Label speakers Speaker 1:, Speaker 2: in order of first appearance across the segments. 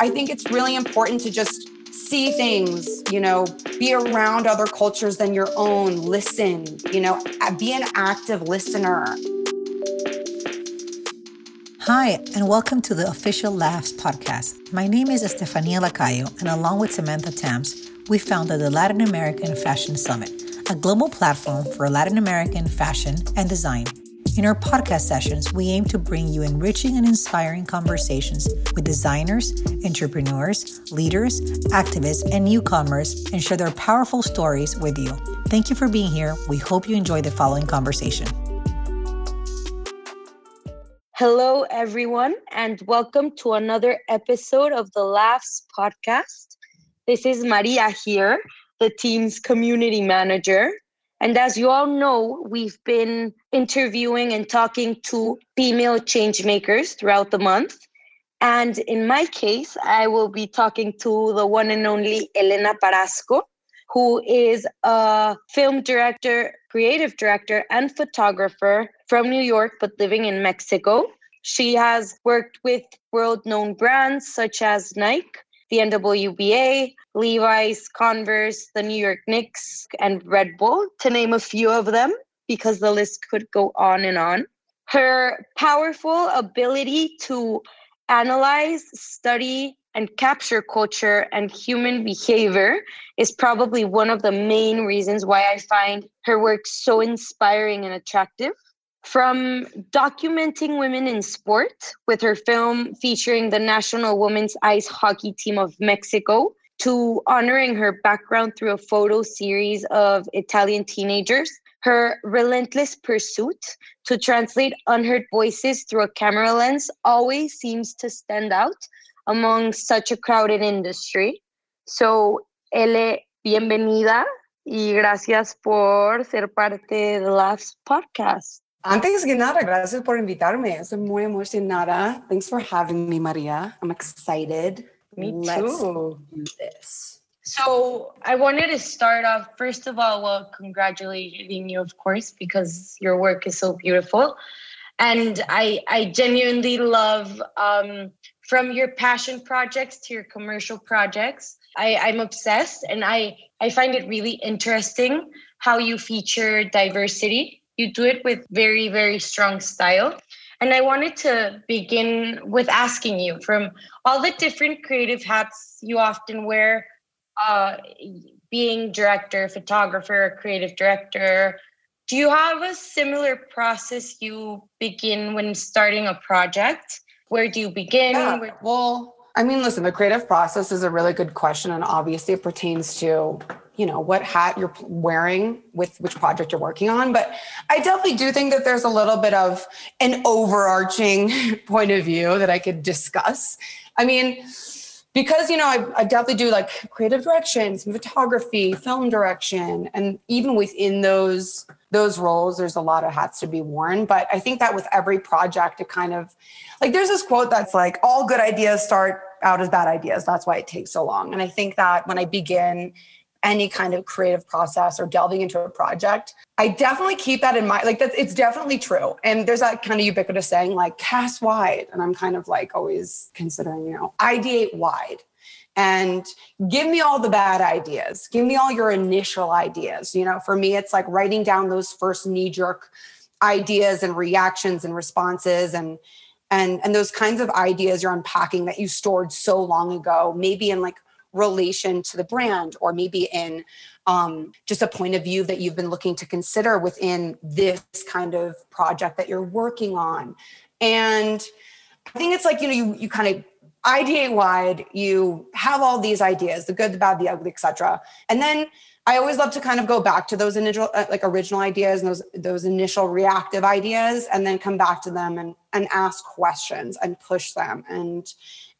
Speaker 1: I think it's really important to just see things, you know, be around other cultures than your own, listen, you know, be an active listener.
Speaker 2: Hi, and welcome to the official LAFS podcast. My name is Estefania Lacayo, and along with Samantha Tams, we founded the Latin American Fashion Summit, a global platform for Latin American fashion and design in our podcast sessions, we aim to bring you enriching and inspiring conversations with designers, entrepreneurs, leaders, activists, and newcomers and share their powerful stories with you. Thank you for being here. We hope you enjoy the following conversation.
Speaker 3: Hello, everyone, and welcome to another episode of the LAFS podcast. This is Maria here, the team's community manager. And as you all know, we've been interviewing and talking to female change makers throughout the month. And in my case, I will be talking to the one and only Elena Parasco, who is a film director, creative director, and photographer from New York, but living in Mexico. She has worked with world known brands such as Nike, the WNBA, Levi's, Converse, the New York Knicks, and Red Bull, to name a few of them, because the list could go on and on. Her powerful ability to analyze, study, and capture culture and human behavior is probably one of the main reasons why I find her work so inspiring and attractive. From documenting women in sport with her film featuring the national women's ice hockey team of Mexico, to honoring her background through a photo series of Italian teenagers, her relentless pursuit to translate unheard voices through a camera lens always seems to stand out among such a crowded industry. So, Ele, bienvenida y gracias por ser parte de the LAFS podcast.
Speaker 1: Antes que nada, gracias por invitarme. Estoy muy emocionada. Thanks for having me, Maria. I'm excited.
Speaker 3: Me
Speaker 1: Let's
Speaker 3: too.
Speaker 1: do this.
Speaker 3: So I wanted to start off, first of all, well, congratulating you, of course, because your work is so beautiful. And I, I genuinely love um, from your passion projects to your commercial projects. I, I'm obsessed and I, I find it really interesting how you feature diversity you do it with very, very strong style. And I wanted to begin with asking you from all the different creative hats you often wear, uh, being director, photographer, creative director, do you have a similar process you begin when starting a project? Where do you begin?
Speaker 1: Yeah,
Speaker 3: Where-
Speaker 1: well, I mean, listen, the creative process is a really good question. And obviously, it pertains to you know what hat you're wearing with which project you're working on but i definitely do think that there's a little bit of an overarching point of view that i could discuss. I mean because you know I, I definitely do like creative directions photography film direction and even within those those roles there's a lot of hats to be worn but i think that with every project it kind of like there's this quote that's like all good ideas start out as bad ideas. That's why it takes so long and i think that when i begin any kind of creative process or delving into a project, I definitely keep that in mind. Like that's it's definitely true. And there's that kind of ubiquitous saying like cast wide. And I'm kind of like always considering, you know, ideate wide and give me all the bad ideas. Give me all your initial ideas. You know, for me, it's like writing down those first knee jerk ideas and reactions and responses and and and those kinds of ideas you're unpacking that you stored so long ago maybe in like relation to the brand or maybe in um, just a point of view that you've been looking to consider within this kind of project that you're working on. And i think it's like you know you, you kind of ideate wide you have all these ideas the good the bad the ugly etc and then i always love to kind of go back to those initial uh, like original ideas and those those initial reactive ideas and then come back to them and and ask questions and push them and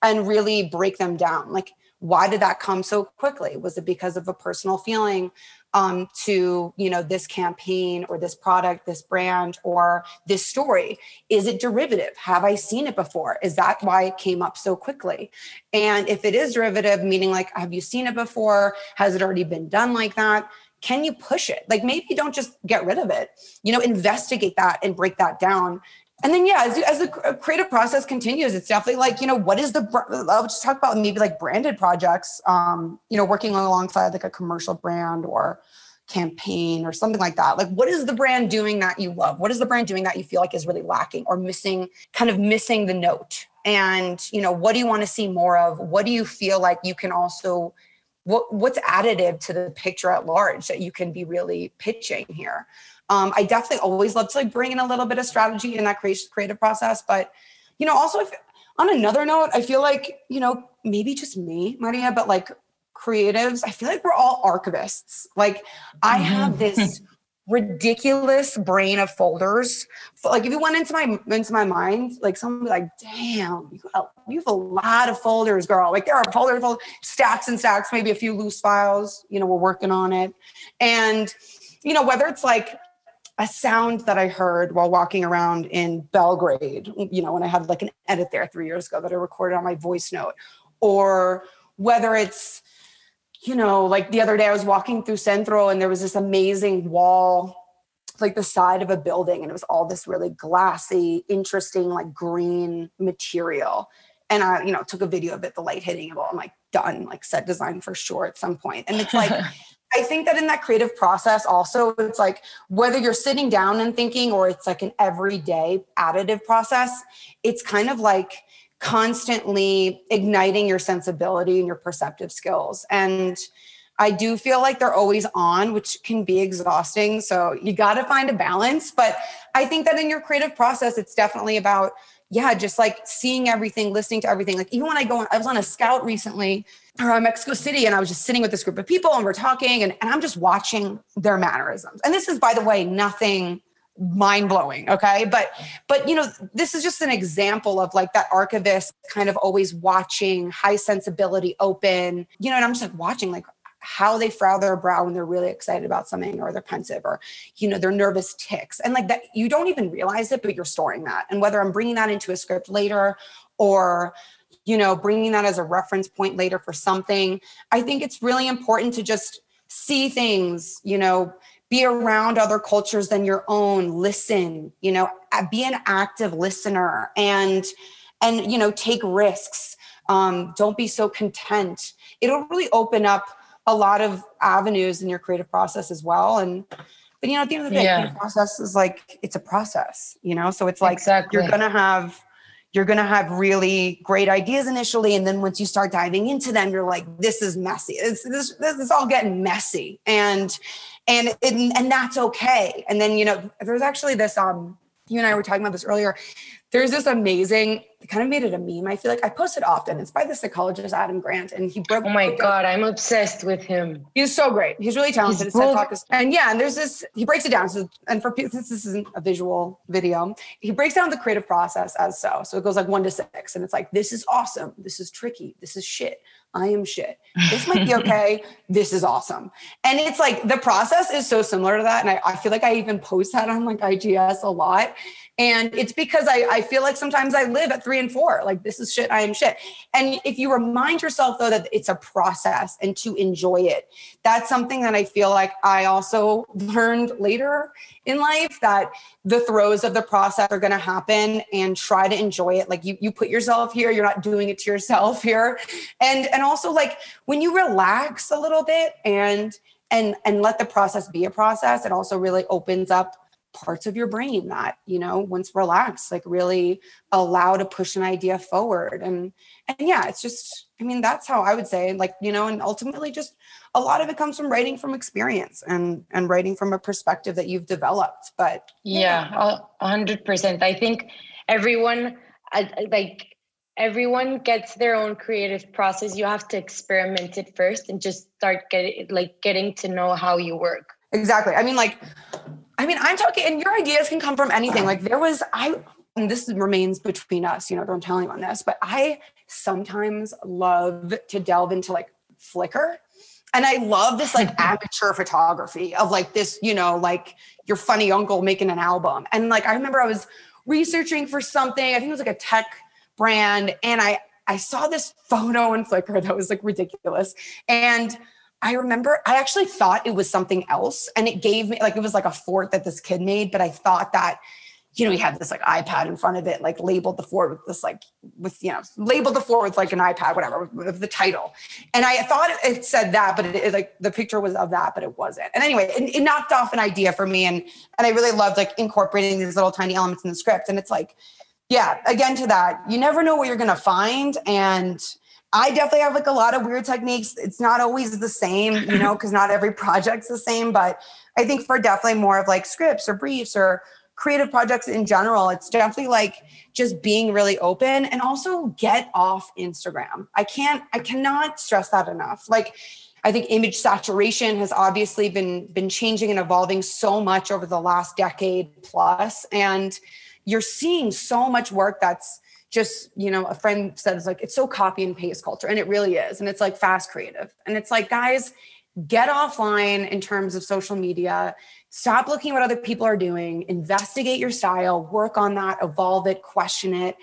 Speaker 1: and really break them down. Like why did that come so quickly? Was it because of a personal feeling um, to you know this campaign or this product this brand or this story? Is it derivative? Have i seen it before? Is that why it came up so quickly? And if it is derivative meaning like have you seen it before? Has it already been done like that? Can you push it? Like maybe don't just get rid of it. You know investigate that and break that down and then yeah, as, as the creative process continues, it's definitely like you know what is the I'll just talk about maybe like branded projects, um, you know, working alongside like a commercial brand or campaign or something like that. Like, what is the brand doing that you love? What is the brand doing that you feel like is really lacking or missing, kind of missing the note? And you know, what do you want to see more of? What do you feel like you can also what what's additive to the picture at large that you can be really pitching here? Um, I definitely always love to like bring in a little bit of strategy in that creation creative process, but you know, also if on another note, I feel like you know maybe just me, Maria, but like creatives, I feel like we're all archivists. Like I have mm-hmm. this ridiculous brain of folders. Like if you went into my into my mind, like someone would be like, damn, you have, you have a lot of folders, girl. Like there are folders, folders, stacks and stacks, maybe a few loose files. You know, we're working on it. And, you know, whether it's like a sound that I heard while walking around in Belgrade, you know, when I had like an edit there three years ago that I recorded on my voice note, or whether it's, you know, like the other day I was walking through Centro and there was this amazing wall, like the side of a building, and it was all this really glassy, interesting, like green material. And I, you know, took a video of it, the light hitting it all. I'm like, done, like set design for sure at some point. And it's like, I think that in that creative process, also, it's like whether you're sitting down and thinking or it's like an everyday additive process, it's kind of like constantly igniting your sensibility and your perceptive skills. And I do feel like they're always on, which can be exhausting. So you got to find a balance. But I think that in your creative process, it's definitely about, yeah, just like seeing everything, listening to everything. Like even when I go on, I was on a scout recently around Mexico City and I was just sitting with this group of people and we're talking and, and I'm just watching their mannerisms. And this is, by the way, nothing mind blowing. Okay. But, but, you know, this is just an example of like that archivist kind of always watching, high sensibility, open, you know, and I'm just like watching like, how they frown their brow when they're really excited about something or they're pensive or you know they're nervous ticks and like that you don't even realize it but you're storing that and whether i'm bringing that into a script later or you know, bringing that as a reference point later for something. I think it's really important to just see things, you know, be around other cultures than your own, listen, you know, be an active listener and and you know, take risks. Um, don't be so content. It'll really open up a lot of avenues in your creative process as well. And but you know, at the end of the day, yeah. the process is like it's a process, you know. So it's like exactly. you're gonna have you're going to have really great ideas initially and then once you start diving into them you're like this is messy it's, this, this is all getting messy and and it, and that's okay and then you know there's actually this um you and I were talking about this earlier there's this amazing kind of made it a meme i feel like i post it often it's by the psychologist adam grant and he broke
Speaker 3: oh my god i'm obsessed with him.
Speaker 1: He's so great he's really talented he's is, and yeah and there's this he breaks it down so and for since this isn't a visual video he breaks down the creative process as so so it goes like one to six and it's like this is awesome this is tricky this is shit I am shit. This might be okay. this is awesome. And it's like the process is so similar to that. And I, I, feel like I even post that on like IGS a lot. And it's because I, I feel like sometimes I live at three and four. Like, this is shit, I am shit. And if you remind yourself, though, that it's a process and to enjoy it, that's something that I feel like I also learned later in life that the throes of the process are going to happen and try to enjoy it. Like, you, you put yourself here, you're not doing it to yourself here. And, and also, like, when you relax a little bit and, and and let the process be a process it also really opens up parts of your brain that you know once relaxed like really allow to push an idea forward. And and yeah it's just i mean that's how i would say like you know and ultimately just a lot of it comes from writing from experience and and writing from a perspective that you've developed but
Speaker 3: yeah, yeah 100% i think everyone like everyone gets their own creative process. You have to experiment it first and just start getting like getting to know how you work.
Speaker 1: Exactly. I mean like I mean, I'm talking, and your ideas can come from anything. Like there was, I, this remains between us, you know, don't tell anyone this, but I sometimes love to delve into like Flickr. And I love this like amateur photography of like this, you know, like your funny uncle making an album. And like, I remember I was researching for something, I think it was like a tech brand. And I, I saw this photo in Flickr that was like ridiculous. And I remember I actually thought it was something else. And it gave me like it was like a fort that this kid made, but I thought that you know, he had this like iPad in front of it, like labeled the Ford with this like with you know labeled the Ford with like an iPad, whatever, with the title. And I thought it said that, but it, it like the picture was of that, but it wasn't. And anyway, it, it knocked off an idea for me, and and I really loved like incorporating these little tiny elements in the script. And it's like, yeah, again to that, you never know what you're gonna find, and I definitely have like a lot of weird techniques. It's not always the same, you know, because not every project's the same. But I think for definitely more of like scripts or briefs or creative projects in general, it's definitely like just being really open and also get off Instagram. I can't, I cannot stress that enough. Like, I think image saturation has obviously been been changing and evolving so much over the last decade plus, and you're seeing so much work that's just you know a friend says like it's so copy and paste culture and it really is and it's like fast creative. And it's like guys get offline in terms of social media. Stop looking at what other people are doing. Investigate your style. Work on that. Evolve it. Question it.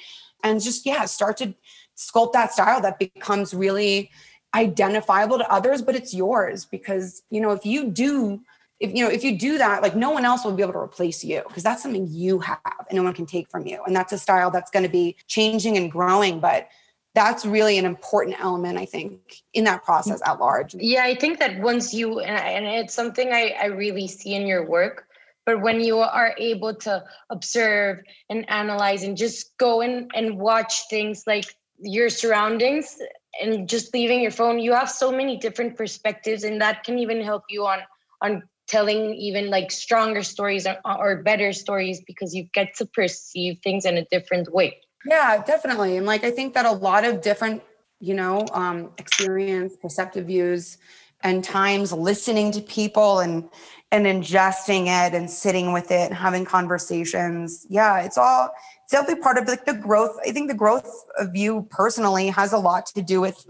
Speaker 1: And just yeah start to sculpt that style that becomes really identifiable to others but it's yours. Because you know if you do if you know if you do that like no one else will be able to replace you because that's something you have and no one can take from you. And that's a style that's going to be changing and growing but that's really an important element i think in that process at large.
Speaker 3: Yeah i think that once you and it's something i, I really see in your work but when you are able to observe and analyze and just go in and watch things like your surroundings and just leaving your phone you have so many different perspectives and that can even help you on on telling even like stronger stories or, or better stories because you get to perceive things in a different way.
Speaker 1: Yeah definitely. And like i think that a lot of different you know um experience perceptive views and times listening to people and and ingesting it and sitting with it and having conversations. Yeah it's all it's definitely part of like the growth. I think the growth of you personally has a lot to do with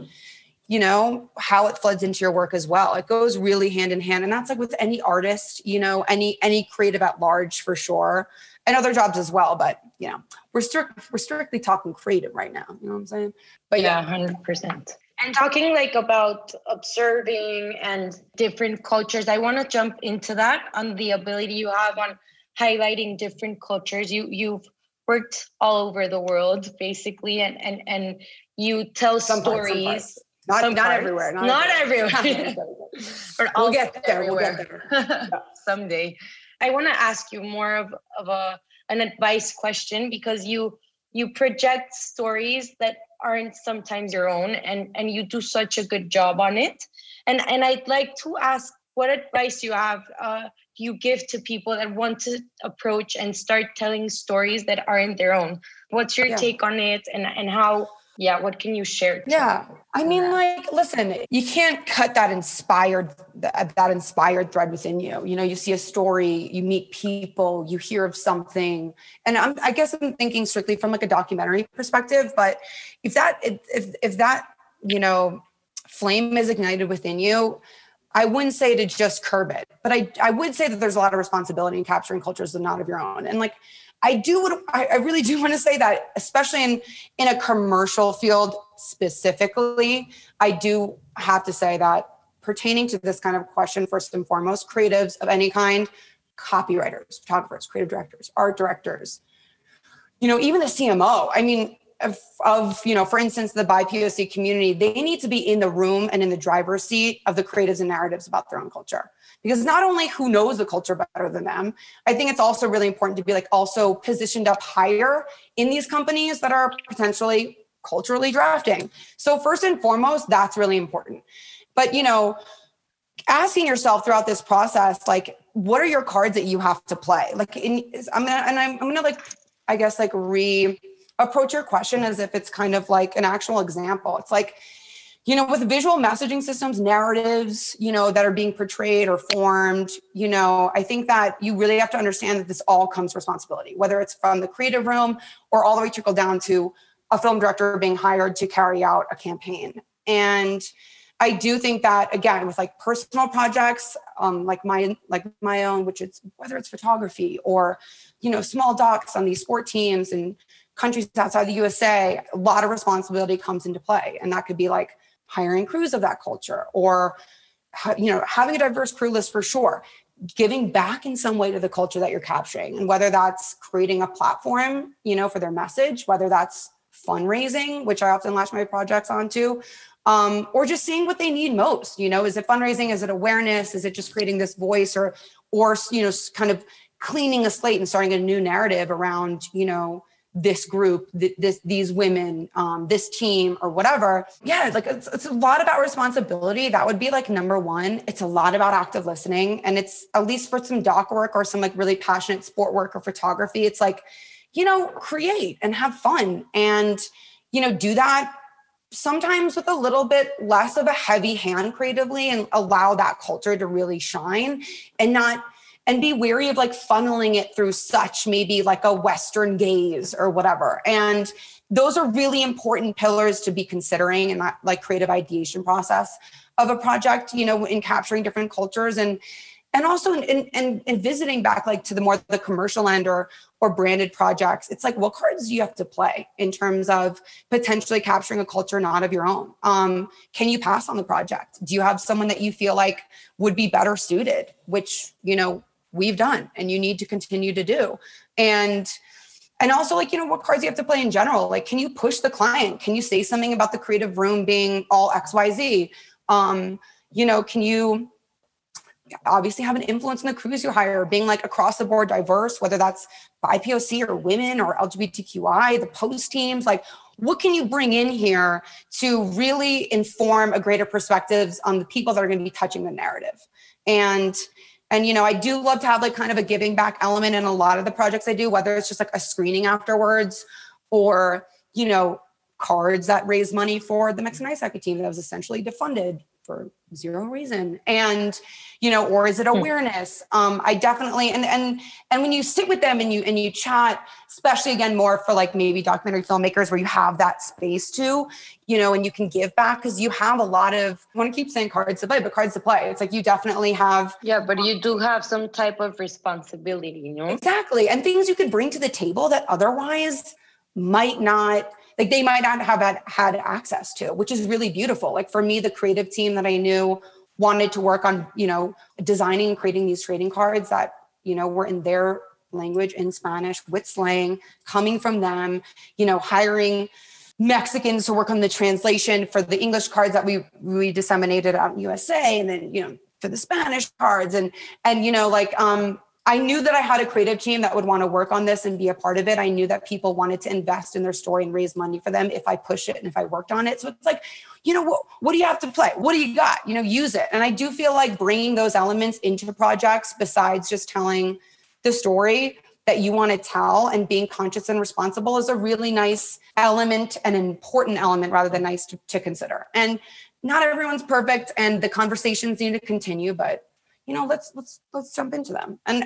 Speaker 1: you know how it floods into your work as well. It goes really hand in hand and that's like with any artist you know any any creative at large for sure and other jobs as well but you know we're strict we're strictly talking creative right now you know what i'm saying?
Speaker 3: But yeah, yeah 100% and talking like about observing and different cultures i want to jump into that on the ability you have on highlighting different cultures. You you've worked all over the world basically and and and you tell
Speaker 1: some
Speaker 3: stories
Speaker 1: parts, not, not parts. everywhere.
Speaker 3: Not, not everywhere. everywhere.
Speaker 1: we'll get there. Everywhere. We'll get there.
Speaker 3: Someday. I want to ask you more of, of a an advice question because you you project stories that aren't sometimes your own and and you do such a good job on it and and i'd like to ask what advice you have uh, you give to people that want to approach and start telling stories that aren't their own what's your yeah. take on it and and how yeah what can you share
Speaker 1: yeah i mean that? like listen you can't cut that inspired that, uh, that inspired thread within you you know you see a story you meet people you hear of something and I'm, i guess i'm thinking strictly from like a documentary perspective but if that if if that you know flame is ignited within you I wouldn't say to just curb it, but I, I would say that there's a lot of responsibility in capturing cultures that are not of your own. And like I do I, really do want to say that, especially in in a commercial field specifically, I do have to say that pertaining to this kind of question, first and foremost, creatives of any kind, copywriters, photographers, creative directors, art directors, you know, even the CMO. I mean, of, you know for instance the bipoc community they need to be in the room and in the driver's seat of the creatives and narratives about their own culture. Because not only who knows the culture better than them i think it's also really important to be like also positioned up higher in these companies that are potentially culturally drafting. So first and foremost that's really important. But you know asking yourself throughout this process like what are your cards that you have to play? Like in, i'm gonna and I'm, I'm gonna like i guess like re approach your question as if it's kind of like an actual example. It's like, you know, with visual messaging systems, narratives, you know, that are being portrayed or formed, you know, I think that you really have to understand that this all comes responsibility, whether it's from the creative room or all the way trickle down to a film director being hired to carry out a campaign. And I do think that again, with like personal projects, um, like my like my own, which it's whether it's photography or you know small docs on these sport teams and countries outside the USA, a lot of responsibility comes into play. And that could be like hiring crews of that culture or you know having a diverse crew list for sure. Giving back in some way to the culture that you're capturing. And whether that's creating a platform you know for their message whether that's fundraising which i often launch my projects onto um, or just seeing what they need most you know is it fundraising? Is it awareness? Is it just creating this voice or or you know kind of cleaning a slate and starting a new narrative around you know this group, th- this these women, um, this team, or whatever. Yeah, like it's, it's a lot about responsibility. That would be like number one. It's a lot about active listening, and it's at least for some doc work or some like really passionate sport work or photography. It's like, you know, create and have fun, and you know, do that sometimes with a little bit less of a heavy hand creatively and allow that culture to really shine and not and be wary of like funneling it through such maybe like a Western gaze or whatever. And those are really important pillars to be considering in that like creative ideation process of a project, you know, in capturing different cultures and and also in, in, in, visiting back like to the more the commercial end or or branded projects. It's like what cards do you have to play in terms of potentially capturing a culture not of your own? Um, can you pass on the project? Do you have someone that you feel like would be better suited which you know we've done and you need to continue to do. And and also like you know what cards you have to play in general like can you push the client? Can you say something about the creative room being all xyz um you know can you obviously have an influence in the crews you hire being like across the board diverse whether that's BIPOC or women or lgbtqi the post teams like what can you bring in here to really inform a greater perspectives on the people that are going to be touching the narrative? And and you know i do love to have like kind of a giving back element in a lot of the projects i do whether it's just like a screening afterwards or you know cards that raise money for the mexican ice hockey team that was essentially defunded for zero reason. And you know or is it hmm. awareness? Um i definitely and and and when you sit with them and you and you chat especially again more for like maybe documentary filmmakers where you have that space to you know and you can give back because you have a lot of i want to keep saying cards to play but cards to play. It's like you definitely have
Speaker 3: yeah but you do have some type of responsibility you know?
Speaker 1: Exactly. And things you could bring to the table that otherwise might not like they might not have had, had access to, which is really beautiful. Like for me, the creative team that I knew wanted to work on, you know, designing and creating these trading cards that, you know, were in their language in Spanish with slang coming from them, you know, hiring Mexicans to work on the translation for the English cards that we we disseminated out in USA and then, you know, for the Spanish cards and and you know like um I knew that I had a creative team that would want to work on this and be a part of it. I knew that people wanted to invest in their story and raise money for them if I push it and if I worked on it. So it's like, you know, what, what do you have to play? What do you got? You know, use it. And I do feel like bringing those elements into projects besides just telling the story that you want to tell and being conscious and responsible is a really nice element and an important element rather than nice to, to consider. And not everyone's perfect and the conversations need to continue, but you know let's let's let's jump into them. And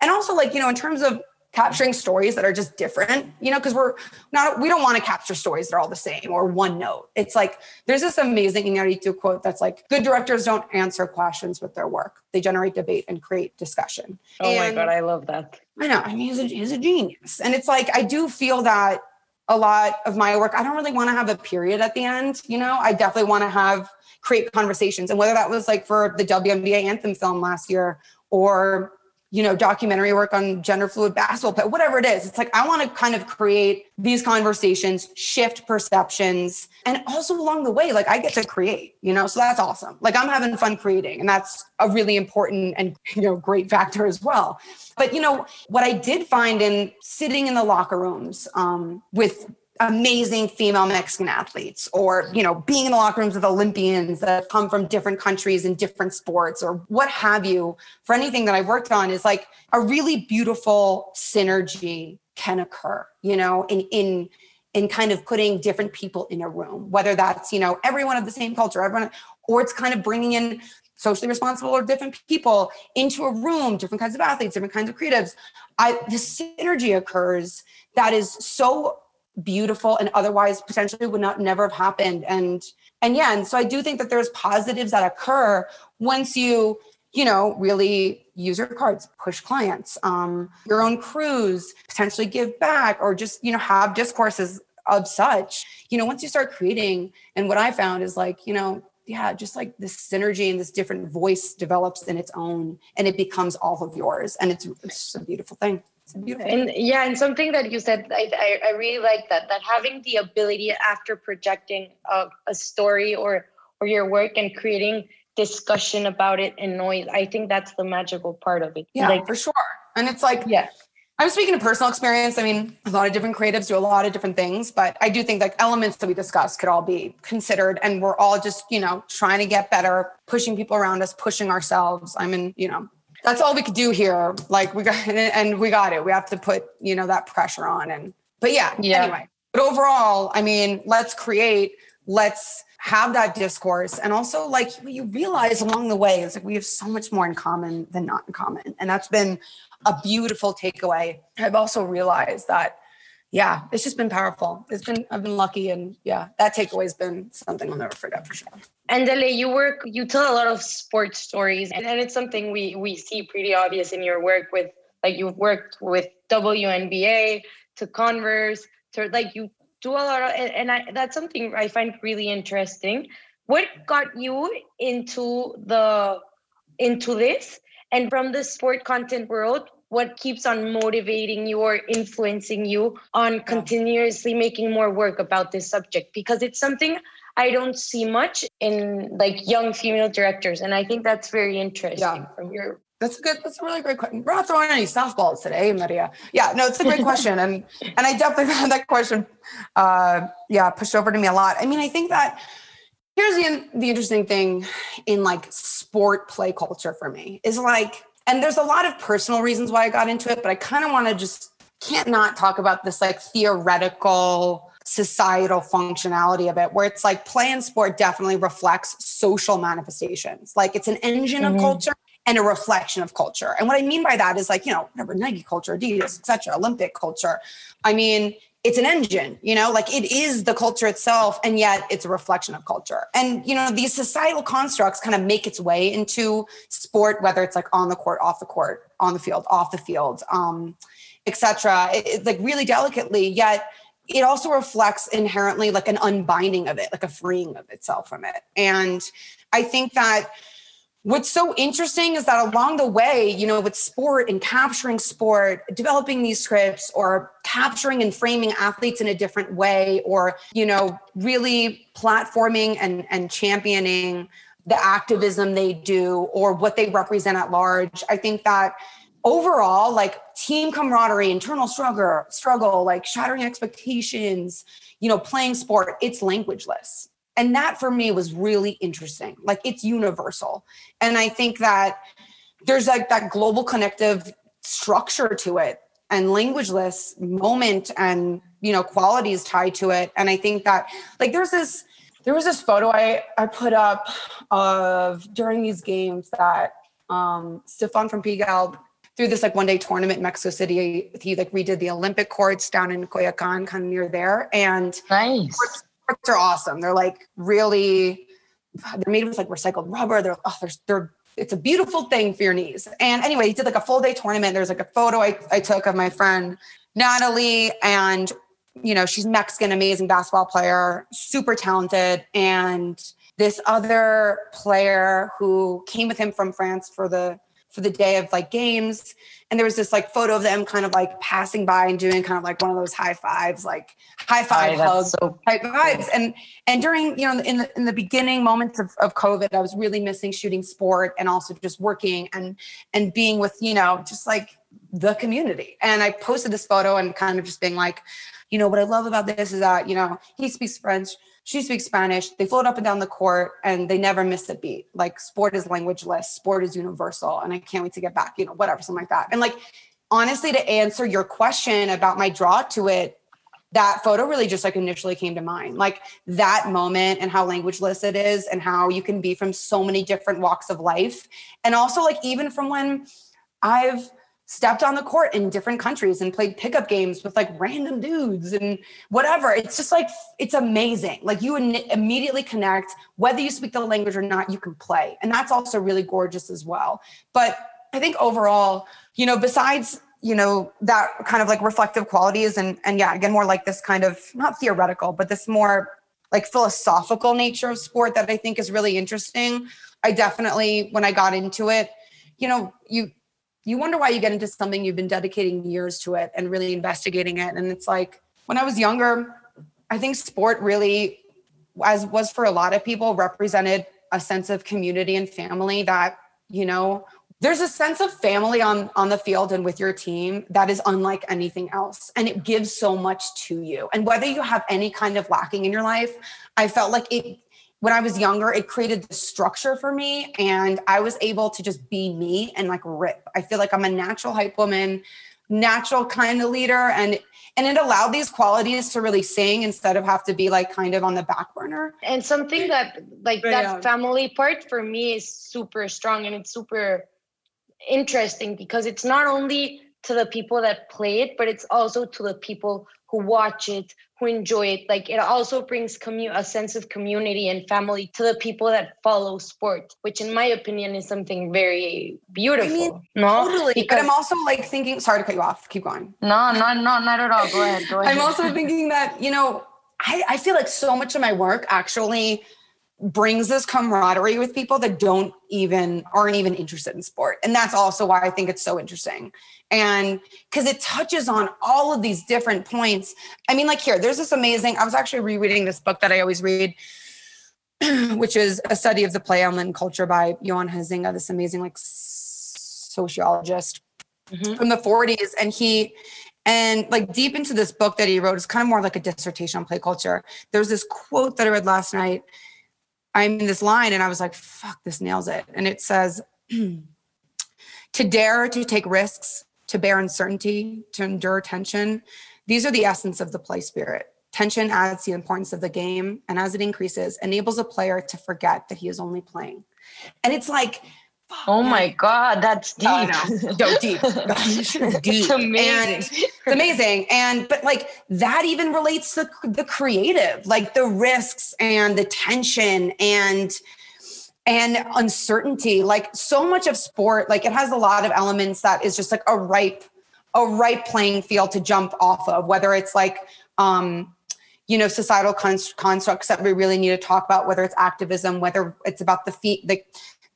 Speaker 1: and also like you know in terms of capturing stories that are just different you know because we're not we don't want to capture stories that are all the same or one note. It's like there's this amazing Iñárritu quote that's like good directors don't answer questions with their work. They generate debate and create discussion.
Speaker 3: Oh
Speaker 1: and
Speaker 3: my god i love that.
Speaker 1: I know i mean he's a, he's a genius. And it's like i do feel that a lot of my work i don't really want to have a period at the end you know? I definitely want to have create conversations. And whether that was like for the WNBA anthem film last year or you know, documentary work on gender fluid basketball, but whatever it is, it's like I want to kind of create these conversations, shift perceptions, and also along the way, like I get to create, you know, so that's awesome. Like I'm having fun creating, and that's a really important and you know great factor as well. But you know, what I did find in sitting in the locker rooms um, with amazing female Mexican athletes or, you know, being in the locker rooms with Olympians that come from different countries and different sports or what have you for anything that I've worked on is like a really beautiful synergy can occur, you know, in, in, in kind of putting different people in a room, whether that's, you know, everyone of the same culture, everyone, or it's kind of bringing in socially responsible or different people into a room, different kinds of athletes, different kinds of creatives. I, the synergy occurs that is so beautiful and otherwise potentially would not never have happened and and yeah and so i do think that there's positives that occur once you you know really use your cards push clients um your own crews potentially give back or just you know have discourses of such you know once you start creating and what i found is like you know yeah, just like this synergy and this different voice develops in its own and it becomes all of yours. And it's, it's just a beautiful thing. It's a beautiful
Speaker 3: and yeah, and something that you said, I, I, I really like that, that having the ability after projecting a, a story or, or your work and creating discussion about it and noise, I think that's the magical part of it.
Speaker 1: Yeah, like, for sure. And it's like,
Speaker 3: yeah
Speaker 1: I'm speaking of personal experience. I mean, a lot of different creatives do a lot of different things, but I do think like elements that we discussed could all be considered. And we're all just, you know, trying to get better, pushing people around us, pushing ourselves. I mean, you know, that's all we could do here. Like we got, and we got it. We have to put, you know, that pressure on. And, but yeah, yeah. anyway. But overall, I mean, let's create, let's have that discourse. And also, like, you realize along the way is like we have so much more in common than not in common. And that's been a beautiful takeaway. I've also realized that, yeah, it's just been powerful. It's been, I've been lucky. And yeah, that takeaway has been something I'll never forget for sure.
Speaker 3: And Dele, you work, you tell a lot of sports stories, and, and it's something we, we see pretty obvious in your work with, like, you've worked with WNBA to Converse to, like, you do a lot of, and, and I, that's something I find really interesting. What got you into the, into this? And from the sport content world, what keeps on motivating you or influencing you on continuously making more work about this subject because it's something I don't see much in like young female directors, and I think that's very interesting yeah. from your.
Speaker 1: That's a good. That's a really great question. We're not throwing any softballs today, Maria. Yeah, no, it's a great question, and and I definitely found that question, uh, yeah, pushed over to me a lot. I mean, I think that here's the the interesting thing in like sport play culture for me is like and there's a lot of personal reasons why I got into it, but I kind of want to just can't not talk about this like theoretical societal functionality of it where it's like play and sport definitely reflects social manifestations. Like it's an engine mm-hmm. of culture and a reflection of culture. And what i mean by that is like you know whatever nike culture adidas etc olympic culture. I mean it's an engine you know like it is the culture itself and yet it's a reflection of culture. And you know these societal constructs kind of make its way into sport whether it's like on the court off the court on the field off the field um etc it, it's like really delicately yet it also reflects inherently like an unbinding of it like a freeing of itself from it. And i think that What's so interesting is that along the way, you know, with sport and capturing sport, developing these scripts or capturing and framing athletes in a different way, or, you know, really platforming and, and championing the activism they do or what they represent at large. I think that overall, like team camaraderie, internal struggle, struggle, like shattering expectations, you know, playing sport, it's languageless and that for me was really interesting like it's universal and i think that there's like that global connective structure to it and languageless moment and you know qualities tied to it and i think that like there's this there was this photo i i put up of during these games that um stefan from Pigalle through this like one day tournament in Mexico City. He like redid the Olympic courts down in Coyoacan, kind of near there. And
Speaker 3: nice
Speaker 1: courts are awesome. They're like really, they're made with like recycled rubber. They're, oh, they're, they're, it's a beautiful thing for your knees. And anyway, he did like a full day tournament. There's like a photo I, I took of my friend Natalie, and you know, she's Mexican, amazing basketball player, super talented. And this other player who came with him from France for the for the day of like games. And there was this like photo of them kind of like passing by and doing kind of like one of those high fives like high five oh, hugs so type cool. vibes and and during you know in the in the beginning moments of, of covid i was really missing shooting sport and also just working and and being with you know just like the community. And i posted this photo and kind of just being like you know what i love about this is that you know he speaks french she speaks Spanish. They float up and down the court and they never miss a beat. Like sport is languageless, sport is universal. And I can't wait to get back, you know, whatever, something like that. And like, honestly, to answer your question about my draw to it, that photo really just like initially came to mind. Like that moment and how languageless it is and how you can be from so many different walks of life. And also, like, even from when I've, stepped on the court in different countries and played pickup games with like random dudes and whatever. It's just like, it's amazing. Like you immediately connect, whether you speak the language or not, you can play. And that's also really gorgeous as well. But I think overall, you know, besides, you know, that kind of like reflective qualities and, and yeah, again, more like this kind of not theoretical, but this more like philosophical nature of sport that I think is really interesting. I definitely, when I got into it, you know, you you wonder why you get into something you've been dedicating years to it and really investigating it. And it's like when I was younger, I think sport really, as was for a lot of people, represented a sense of community and family that, you know, there's a sense of family on on the field and with your team that is unlike anything else and it gives so much to you and whether you have any kind of lacking in your life i felt like it when i was younger it created the structure for me and i was able to just be me and like rip i feel like i'm a natural hype woman natural kind of leader and and it allowed these qualities to really sing instead of have to be like kind of on the back burner
Speaker 3: and something that like that yeah. family part for me is super strong and it's super interesting because it's not only to the people that play it but it's also to the people who watch it who enjoy it like it also brings commu- a sense of community and family to the people that follow sport which in my opinion is something very beautiful I mean,
Speaker 1: no? totally because, but i'm also like thinking sorry to cut you off keep going.
Speaker 3: No no no not at all go ahead go ahead.
Speaker 1: i'm also thinking that you know I, I feel like so much of my work actually brings this camaraderie with people that don't even aren't even interested in sport. And that's also why i think it's so interesting. And because it touches on all of these different points. I mean like here there's this amazing i was actually rereading this book that i always read which is a study of the play and culture by johan huizinga this amazing like sociologist mm-hmm. from the 40s and he and like deep into this book that he wrote is kind of more like a dissertation on play culture. There's this quote that i read last night I'm in this line and I was like, fuck, this nails it. And it says, to dare to take risks, to bear uncertainty, to endure tension. These are the essence of the play spirit. Tension adds the importance of the game, and as it increases, enables a player to forget that he is only playing. And it's like,
Speaker 3: Oh my God, that's deep.
Speaker 1: Oh, no, deep. deep. It's amazing. And it's amazing. And but like that even relates to the creative, like the risks and the tension and and uncertainty. Like so much of sport, like it has a lot of elements that is just like a ripe, a ripe playing field to jump off of, whether it's like um you know societal constructs that we really need to talk about whether it's activism whether it's about the feet the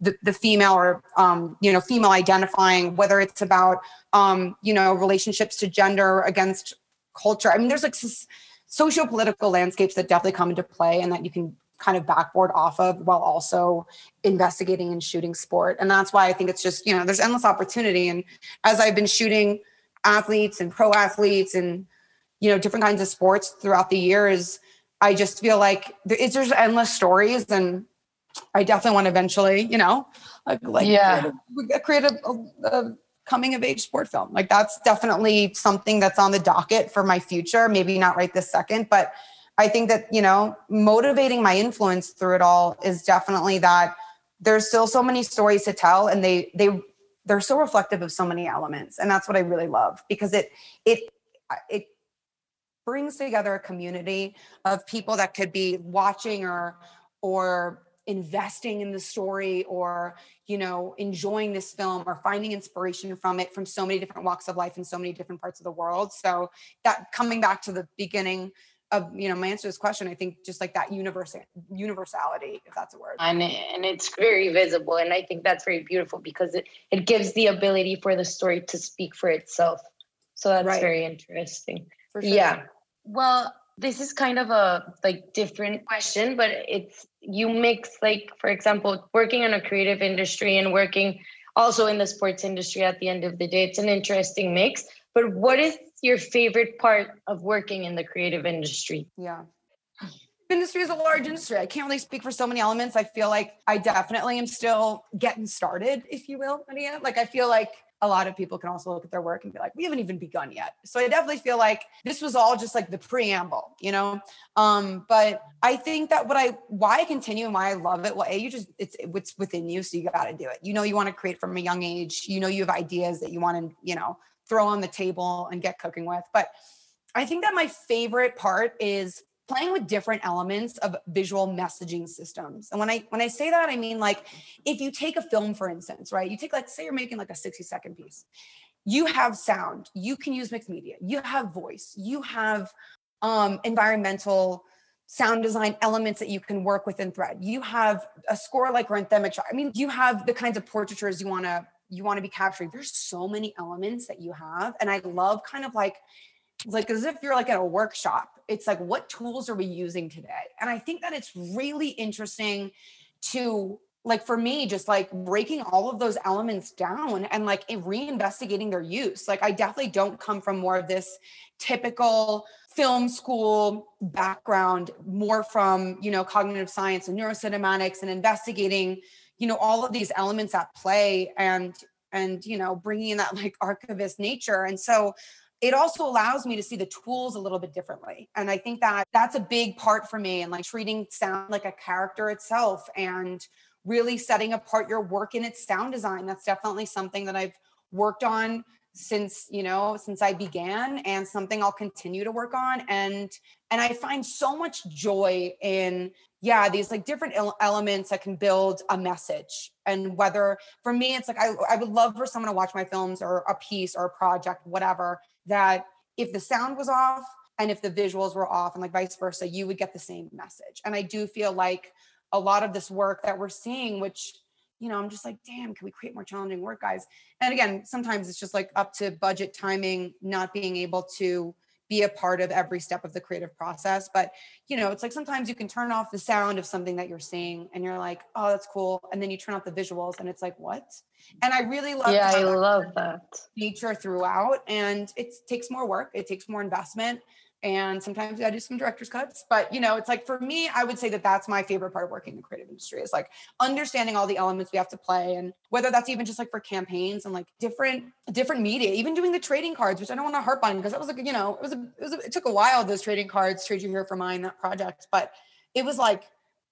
Speaker 1: the, the female or um, you know female identifying whether it's about um, you know relationships to gender against culture. I mean there's like socio-political landscapes that definitely come into play and that you can kind of backboard off of while also investigating and shooting sport. And that's why i think it's just you know there's endless opportunity. And as i've been shooting athletes and pro athletes and you know different kinds of sports throughout the years i just feel like there's endless stories and I definitely want to eventually, you know, like, like
Speaker 3: yeah,
Speaker 1: create a, a, a, coming of age sport film. Like that's definitely something that's on the docket for my future. Maybe not right this second, but I think that you know, motivating my influence through it all is definitely that there's still so many stories to tell, and they they they're so reflective of so many elements, and that's what I really love because it it it brings together a community of people that could be watching or or investing in the story or you know enjoying this film or finding inspiration from it from so many different walks of life in so many different parts of the world. So that coming back to the beginning of you know my answer to this question i think just like that universal universality if that's a word.
Speaker 3: And, and it's very visible and i think that's very beautiful because it, it gives the ability for the story to speak for itself. So that's right. very interesting. For sure. yeah. Well this is kind of a like different question but it's you mix like for example working in a creative industry and working also in the sports industry at the end of the day it's an interesting mix. But what is your favorite part of working in the creative industry?
Speaker 1: Yeah. Industry is a large industry. I can't really speak for so many elements. I feel like i definitely am still getting started if you will Ania. like i feel like a lot of people can also look at their work and be like, we haven't even begun yet. So I definitely feel like this was all just like the preamble, you know? Um, but I think that what I, why I continue and why I love it, well, A, you just, it's, it's within you. So you got to do it. You know, you want to create from a young age, you know, you have ideas that you want to, you know, throw on the table and get cooking with. But I think that my favorite part is playing with different elements of visual messaging systems. And when i when i say that i mean like if you take a film for instance right? You take like say you're making like a 60 second piece. You have sound. You can use mixed media. You have voice. You have um environmental sound design elements that you can work with in thread. You have a score like shot i mean you have the kinds of portraitures you want to you want to be capturing. There's so many elements that you have. And i love kind of like like as if you're like at a workshop. It's like what tools are we using today? And i think that it's really interesting to like for me just like breaking all of those elements down and like reinvestigating their use. Like i definitely don't come from more of this typical film school background more from you know cognitive science and neurocinematics and investigating you know all of these elements at play and and you know bringing in that like archivist nature. And so it also allows me to see the tools a little bit differently. And i think that that's a big part for me and like treating sound like a character itself and really setting apart your work in its sound design. That's definitely something that i've worked on since you know since i began and something i'll continue to work on. And and i find so much joy in yeah these like different elements that can build a message. And whether for me it's like I, I would love for someone to watch my films or a piece or a project whatever that if the sound was off and if the visuals were off and like vice versa you would get the same message and i do feel like a lot of this work that we're seeing which you know, I'm just like, damn, can we create more challenging work, guys? And again, sometimes it's just like up to budget timing, not being able to be a part of every step of the creative process. But, you know, it's like sometimes you can turn off the sound of something that you're seeing and you're like, oh, that's cool. And then you turn off the visuals and it's like, what? And I really love
Speaker 3: Yeah, I love that.
Speaker 1: Nature throughout. And it takes more work, it takes more investment and sometimes I do some director's cuts. But you know, it's like for me, I would say that that's my favorite part of working in the creative industry is like understanding all the elements we have to play, and whether that's even just like for campaigns and like different different media, even doing the trading cards, which I don't want to harp on because that was like you know it was a, it was a, it took a while those trading cards, trade you here for mine that project, but it was like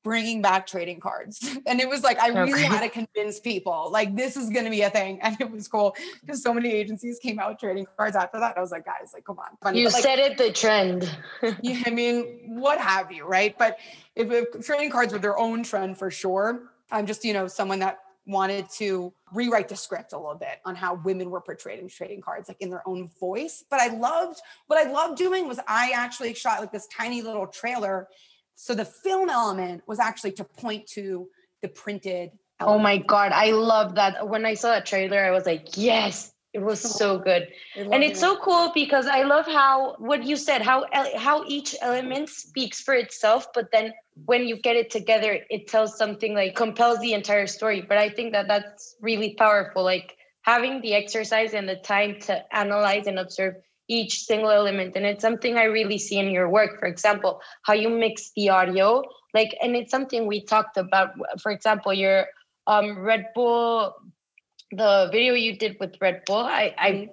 Speaker 1: bringing back trading cards. And it was like, I really okay. had to convince people, like, this is going to be a thing. And it was cool because so many agencies came out with trading cards after that. I was like, guys, like, come on.
Speaker 3: Funny. You
Speaker 1: like,
Speaker 3: set it the trend.
Speaker 1: yeah, I mean, what have you, right? But if, if trading cards were their own trend for sure, I'm just, you know, someone that wanted to rewrite the script a little bit on how women were portrayed in trading cards like in their own voice but i loved what i loved doing was i actually shot like this tiny little trailer so the film element was actually to point to the printed.
Speaker 3: Element. Oh my god, I love that. When I saw that trailer, I was like, yes, it was so good. And it's it. so cool because I love how what you said, how how each element speaks for itself, but then when you get it together, it tells something like compels the entire story. But I think that that's really powerful. Like having the exercise and the time to analyze and observe each single element and it's something i really see in your work. For example how you mix the audio like and it's something we talked about. For example your um red bull the video you did with red bull i i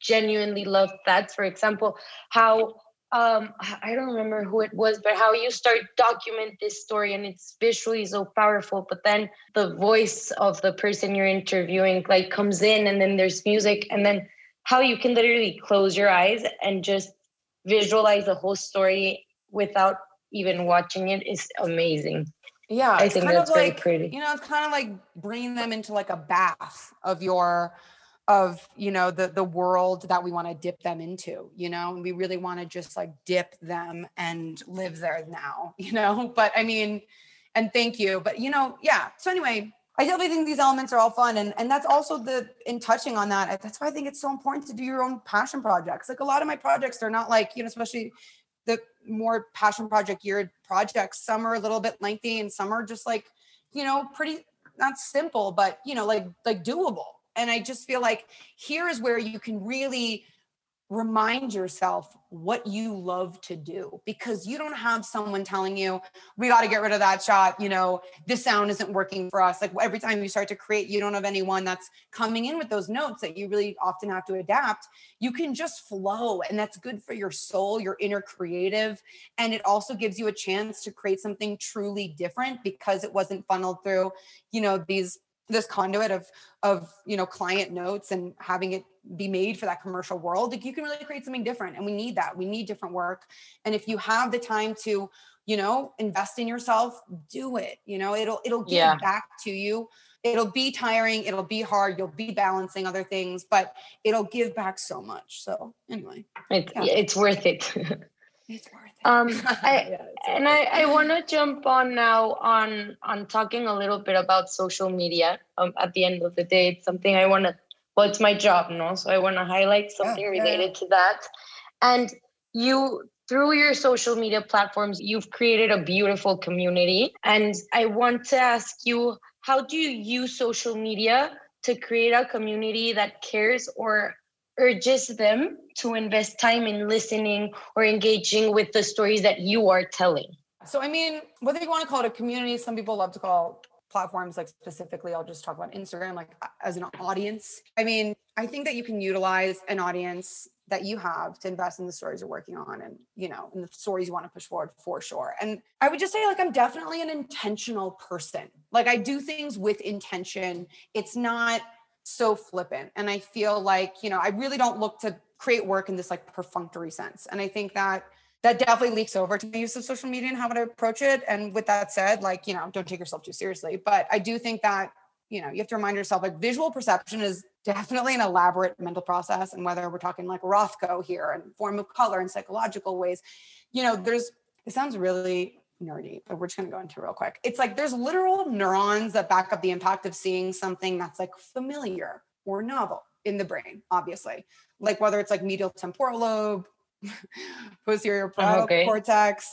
Speaker 3: genuinely love that. For example how um i don't remember who it was but how you start document this story and it's visually so powerful but then the voice of the person you're interviewing like comes in and then there's music and then how you can literally close your eyes and just visualize the whole story without even watching it is amazing.
Speaker 1: Yeah,
Speaker 3: I think that's very
Speaker 1: like,
Speaker 3: pretty.
Speaker 1: You know, it's kind of like bringing them into like a bath of your of you know the the world that we want to dip them into you know and we really want to just like dip them and live there now you know but i mean and thank you but you know yeah so anyway I definitely think these elements are all fun. And, and that's also the, in touching on that, that's why I think it's so important to do your own passion projects. Like a lot of my projects, they're not like, you know, especially the more passion project year projects. Some are a little bit lengthy and some are just like, you know, pretty, not simple, but, you know, like, like doable. And I just feel like here is where you can really remind yourself what you love to do because you don't have someone telling you we got to get rid of that shot you know this sound isn't working for us. Like every time you start to create you don't have anyone that's coming in with those notes that you really often have to adapt you can just flow and that's good for your soul your inner creative and it also gives you a chance to create something truly different because it wasn't funneled through you know these this conduit of of you know client notes and having it be made for that commercial world like you can really create something different and we need that. We need different work. And if you have the time to you know invest in yourself do it you know? It'll it'll give yeah. back to you. It'll be tiring it'll be hard you'll be balancing other things but it'll give back so much. So anyway.
Speaker 3: It's, yeah. it's worth it
Speaker 1: It's worth it.
Speaker 3: Um, I, and I, I want to jump on now on on talking a little bit about social media. Um, at the end of the day, it's something I want to. Well, it's my job, no. So I want to highlight something
Speaker 1: yeah,
Speaker 3: related
Speaker 1: yeah.
Speaker 3: to that. And you, through your social media platforms, you've created a beautiful community. And I want to ask you, how do you use social media to create a community that cares or urges them to invest time in listening or engaging with the stories that you are telling?
Speaker 1: So, I mean, whether you want to call it a community, some people love to call platforms like specifically, I'll just talk about Instagram, like as an audience. I mean, I think that you can utilize an audience that you have to invest in the stories you're working on and, you know, in the stories you want to push forward for sure. And I would just say, like, I'm definitely an intentional person. Like, I do things with intention. It's not, so flippant. And I feel like, you know, I really don't look to create work in this like perfunctory sense. And I think that that definitely leaks over to the use of social media and how to approach it. And with that said, like, you know, don't take yourself too seriously. But I do think that, you know, you have to remind yourself like visual perception is definitely an elaborate mental process. And whether we're talking like Rothko here and form of color and psychological ways, you know, there's, it sounds really nerdy, but we're just going to go into real quick. It's like there's literal neurons that back up the impact of seeing something that's like familiar or novel in the brain, obviously. Like whether it's like medial temporal lobe, posterior oh, parietal
Speaker 3: okay.
Speaker 1: cortex.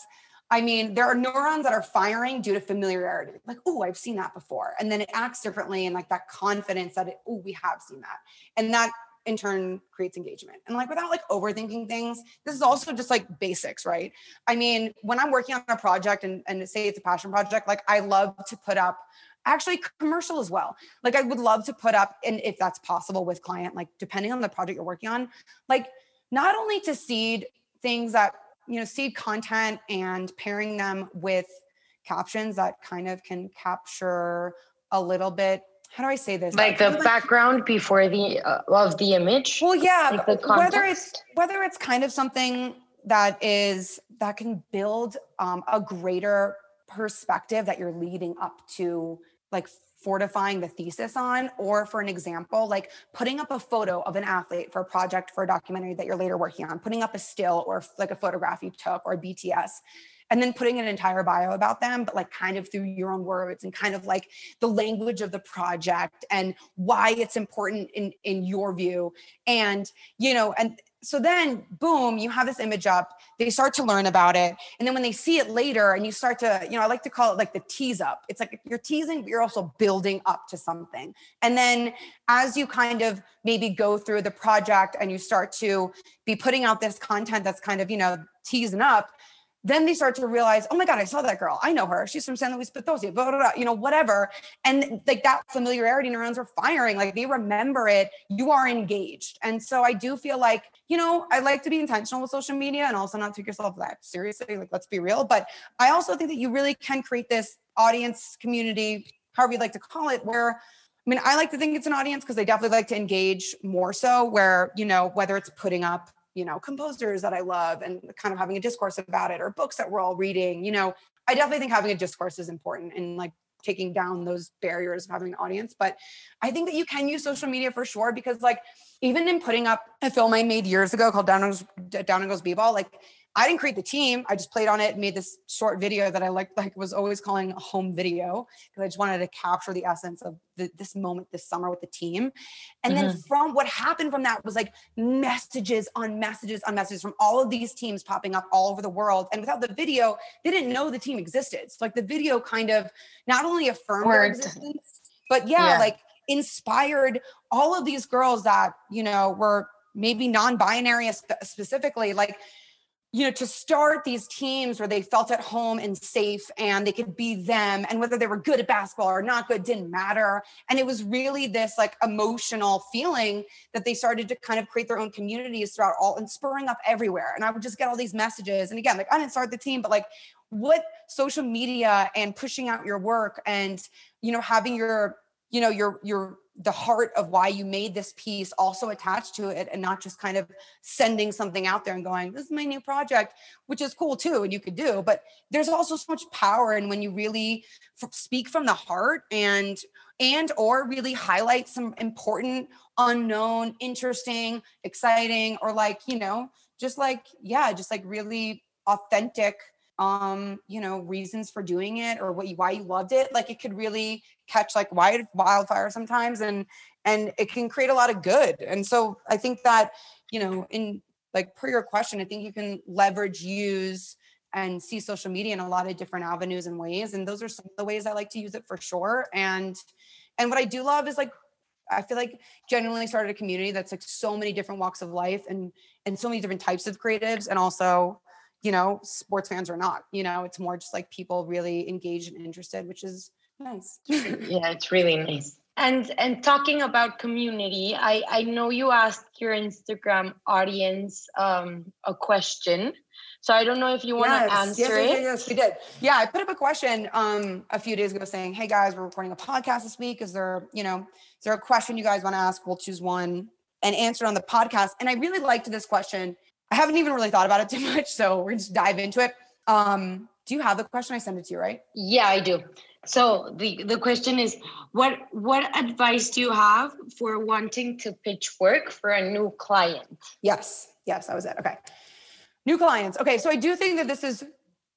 Speaker 1: I mean, there are neurons that are firing due to familiarity. Like, oh, I've seen that before. And then it acts differently and like that confidence that, oh, we have seen that. And that in turn creates engagement. And like without like overthinking things, this is also just like basics, right? I mean, when I'm working on a project and, and say it's a passion project, like I love to put up actually commercial as well. Like I would love to put up, and if that's possible with client, like depending on the project you're working on, like not only to seed things that, you know, seed content and pairing them with captions that kind of can capture a little bit how do I say this?
Speaker 3: Like the background before the uh, of the image.
Speaker 1: Well, yeah, like whether it's whether it's kind of something that is that can build um, a greater perspective that you're leading up to, like fortifying the thesis on, or for an example, like putting up a photo of an athlete for a project for a documentary that you're later working on, putting up a still or like a photograph you took or BTS and then putting an entire bio about them but like kind of through your own words and kind of like the language of the project and why it's important in in your view. And you know and so then boom you have this image up they start to learn about it and then when they see it later and you start to you know i like to call it like the tease up. It's like you're teasing but you're also building up to something. And then as you kind of maybe go through the project and you start to be putting out this content that's kind of you know teasing up then they start to realize, oh my God, I saw that girl. I know her. She's from San Luis Potosi, blah, blah, blah, you know, whatever. And like that familiarity neurons are firing, like they remember it. You are engaged. And so I do feel like, you know, I like to be intentional with social media and also not take yourself that seriously. Like, let's be real. But I also think that you really can create this audience community, however you'd like to call it, where I mean, I like to think it's an audience because they definitely like to engage more so, where, you know, whether it's putting up you know composers that i love and kind of having a discourse about it or books that we're all reading you know i definitely think having a discourse is important and like taking down those barriers of having an audience. But i think that you can use social media for sure because like even in putting up a film i made years ago called down and down and goes b-ball like I didn't create the team. I just played on it and made this short video that I liked, like was always calling a home video because I just wanted to capture the essence of the, this moment this summer with the team. And mm-hmm. then from what happened from that was like messages on messages on messages from all of these teams popping up all over the world. And without the video, they didn't know the team existed. So like the video kind of not only affirmed their existence, but yeah, yeah, like inspired all of these girls that, you know, were maybe non-binary specifically, like you know, to start these teams where they felt at home and safe and they could be them and whether they were good at basketball or not good didn't matter. And it was really this like emotional feeling that they started to kind of create their own communities throughout all and spurring up everywhere. And I would just get all these messages. And again, like I didn't start the team, but like what social media and pushing out your work and, you know, having your, you know, your, your, the heart of why you made this piece also attached to it and not just kind of sending something out there and going this is my new project which is cool too and you could do but there's also so much power in when you really f- speak from the heart and and or really highlight some important unknown interesting exciting or like you know just like yeah just like really authentic um you know reasons for doing it or what you why you loved it like it could really catch like wild wildfire sometimes and and it can create a lot of good. And so i think that you know in like per your question i think you can leverage use and see social media in a lot of different avenues and ways and those are some of the ways i like to use it for sure. And and what i do love is like I feel like genuinely started a community that's like so many different walks of life and and so many different types of creatives and also you know sports fans or not you know it's more just like people really engaged and interested which is nice
Speaker 3: yeah it's really nice and and talking about community i i know you asked your instagram audience um a question so I don't know if you want yes, to answer
Speaker 1: yes,
Speaker 3: it.
Speaker 1: Yes, yes, we did. Yeah, I put up a question um, a few days ago saying, "Hey guys, we're recording a podcast this week. Is there, you know, is there a question you guys want to ask? We'll choose one and answer on the podcast." And I really liked this question. I haven't even really thought about it too much, so we're just dive into it. Um, do you have the question? I sent it to you, right?
Speaker 3: Yeah, I do. So the the question is, what what advice do you have for wanting to pitch work for a new client?
Speaker 1: Yes, yes, that was it. Okay. New clients. Okay, so I do think that this is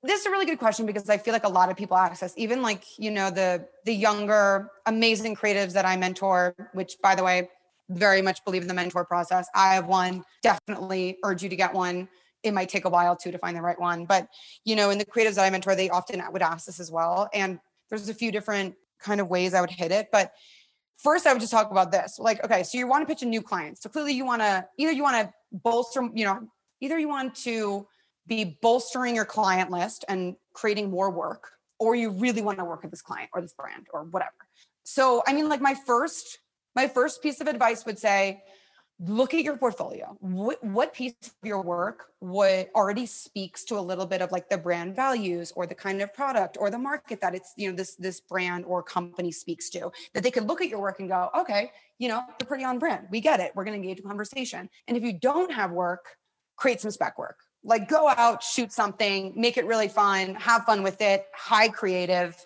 Speaker 1: this is a really good question because I feel like a lot of people access, even like you know the the younger amazing creatives that I mentor. Which, by the way, very much believe in the mentor process. I have one. Definitely urge you to get one. It might take a while too to find the right one, but you know, in the creatives that I mentor, they often would ask this as well. And there's a few different kind of ways I would hit it, but first I would just talk about this. Like, okay, so you want to pitch a new client. So clearly you want to either you want to bolster, you know, either you want to be bolstering your client list and creating more work, or you really want to work with this client or this brand or whatever. So, I mean, like my first, my first piece of advice would say, look at your portfolio. What, what piece of your work what already speaks to a little bit of like the brand values or the kind of product or the market that it's, you know, this, this brand or company speaks to that they could look at your work and go, okay, you know, they're pretty on brand. We get it. We're going to engage in conversation. And if you don't have work, create some spec work. Like go out, shoot something, make it really fun, have fun with it, high creative,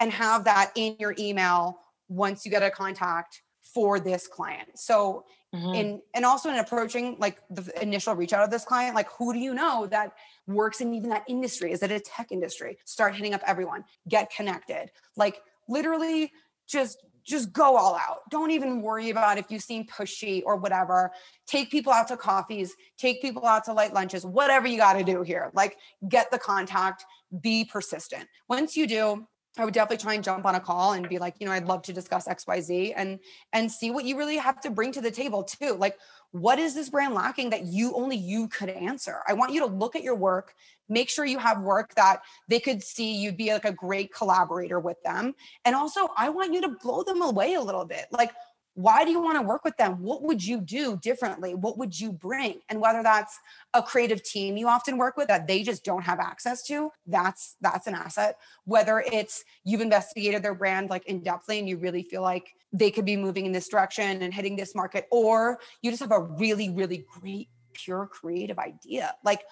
Speaker 1: and have that in your email once you get a contact for this client. So mm-hmm. in and also in approaching like the initial reach out of this client, like who do you know that works in even that industry? Is it a tech industry? Start hitting up everyone, get connected. Like literally just just go all out. Don't even worry about if you seem pushy or whatever. Take people out to coffees, take people out to light lunches, whatever you got to do here. Like get the contact, be persistent. Once you do, I would definitely try and jump on a call and be like, you know, I'd love to discuss XYZ and and see what you really have to bring to the table too. Like what is this brand lacking that you only you could answer? I want you to look at your work, make sure you have work that they could see you'd be like a great collaborator with them. And also, I want you to blow them away a little bit. Like why do you want to work with them? What would you do differently? What would you bring? And whether that's a creative team you often work with that they just don't have access to that's that's an asset. Whether it's you've investigated their brand like in depthly and you really feel like they could be moving in this direction and hitting this market or you just have a really really great pure creative idea. Like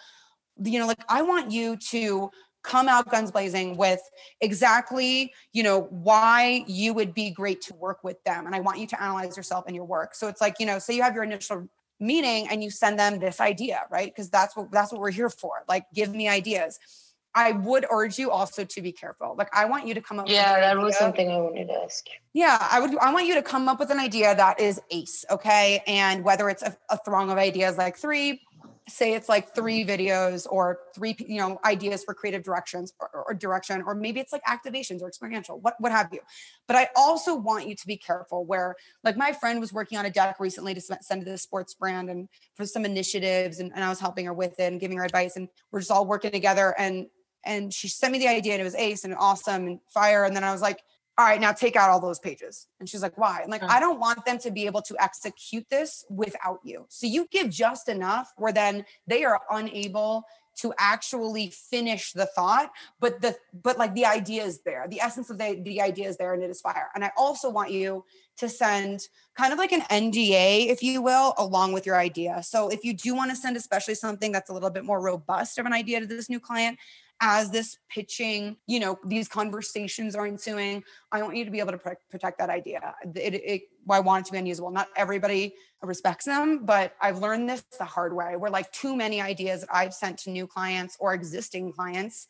Speaker 1: you know like i want you to come out guns blazing with exactly you know why you would be great to work with them and i want you to analyze yourself and your work. So it's like you know say you have your initial meeting and you send them this idea right? Because that's what that's what we're here for like give me ideas. I would urge you also to be careful. Like i want you to come up
Speaker 3: yeah that was something i wanted to ask.
Speaker 1: Yeah i would i want you to come up with an idea that is ace okay? And whether it's a, a throng of ideas like three say it's like three videos or three you know ideas for creative directions or, or, direction or maybe it's like activations or experiential what what have you. But i also want you to be careful where like my friend was working on a deck recently to send to the sports brand and for some initiatives and, and i was helping her with it and giving her advice and we're just all working together and and she sent me the idea and it was ace and awesome and fire and then i was like all right, now take out all those pages. And she's like, why? I'm like, I don't want them to be able to execute this without you. So you give just enough where then they are unable to actually finish the thought but the but like the idea is there the essence of the, the idea is there and it is fire and i also want you to send kind of like an nda if you will along with your idea so if you do want to send especially something that's a little bit more robust of an idea to this new client as this pitching, you know, these conversations are ensuing, I want you to be able to pr- protect that idea. It, it, I want it to be unusable. Not everybody respects them, but I've learned this the hard way where like too many ideas that I've sent to new clients or existing clients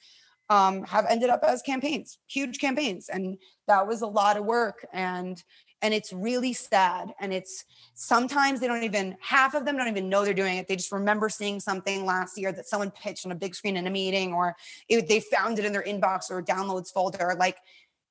Speaker 1: um, have ended up as campaigns, huge campaigns. And that was a lot of work. And and it's really sad and it's sometimes they don't even half of them don't even know they're doing it. They just remember seeing something last year that someone pitched on a big screen in a meeting or it, they found it in their inbox or downloads folder. Like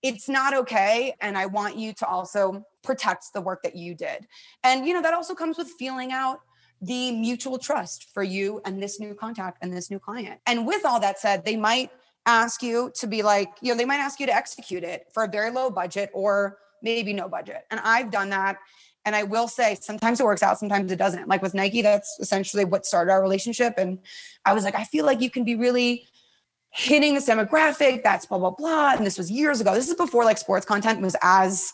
Speaker 1: it's not okay and i want you to also protect the work that you did. And you know that also comes with feeling out the mutual trust for you and this new contact and this new client. And with all that said they might ask you to be like you know they might ask you to execute it for a very low budget or maybe no budget. And I've done that. And I will say sometimes it works out, sometimes it doesn't. Like with Nike, that's essentially what started our relationship. And I was like, I feel like you can be really hitting this demographic, that's blah, blah, blah. And this was years ago. This is before like sports content was as,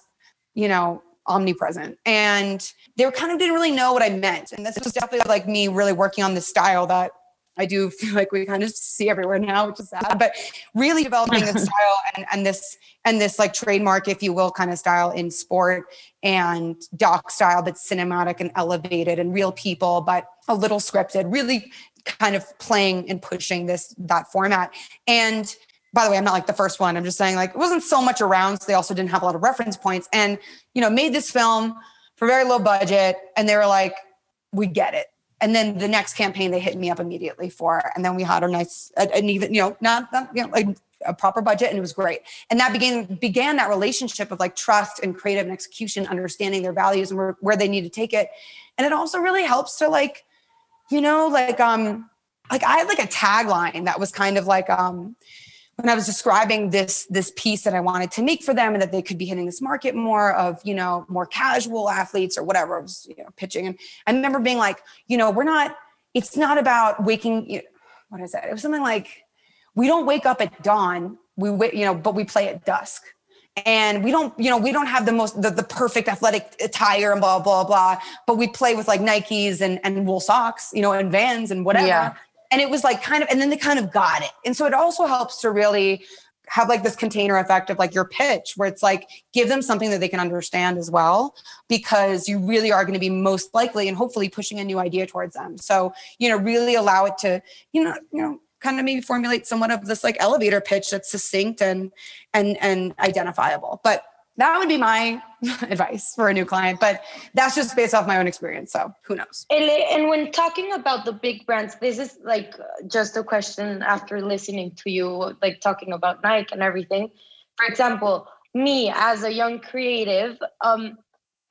Speaker 1: you know, omnipresent. And they kind of didn't really know what I meant. And this was definitely like me really working on the style that I do feel like we kind of see everywhere now, which is sad. But really developing the style and, and this and this like trademark, if you will, kind of style in sport and doc style that's cinematic and elevated and real people, but a little scripted, really kind of playing and pushing this that format. And by the way, I'm not like the first one. I'm just saying like it wasn't so much around. So they also didn't have a lot of reference points. And, you know, made this film for very low budget. And they were like, we get it and then the next campaign they hit me up immediately for and then we had a nice an even you know not, you know like a proper budget and it was great. And that began began that relationship of like trust and creative and execution understanding their values and where, where they need to take it. And it also really helps to like you know like um like i had like a tagline that was kind of like um when I was describing this this piece that I wanted to make for them and that they could be hitting this market more of you know more casual athletes or whatever I was you know pitching. And I remember being like you know we're not it's not about waking you know, what is that? It was something like we don't wake up at dawn. We wait you know but we play at dusk. And we don't you know we don't have the most the, the perfect athletic attire and blah blah blah. But we play with like nikes and and wool socks you know and vans and whatever. Yeah and it was like kind of and then they kind of got it. And so it also helps to really have like this container effect of like your pitch where it's like give them something that they can understand as well because you really are going to be most likely and hopefully pushing a new idea towards them. So you know really allow it to you know you know kind of maybe formulate somewhat of this like elevator pitch that's succinct and and and identifiable. But that would be my advice for a new client but that's just based off my own experience so who knows
Speaker 3: and when talking about the big brands this is like just a question after listening to you like talking about nike and everything for example me as a young creative um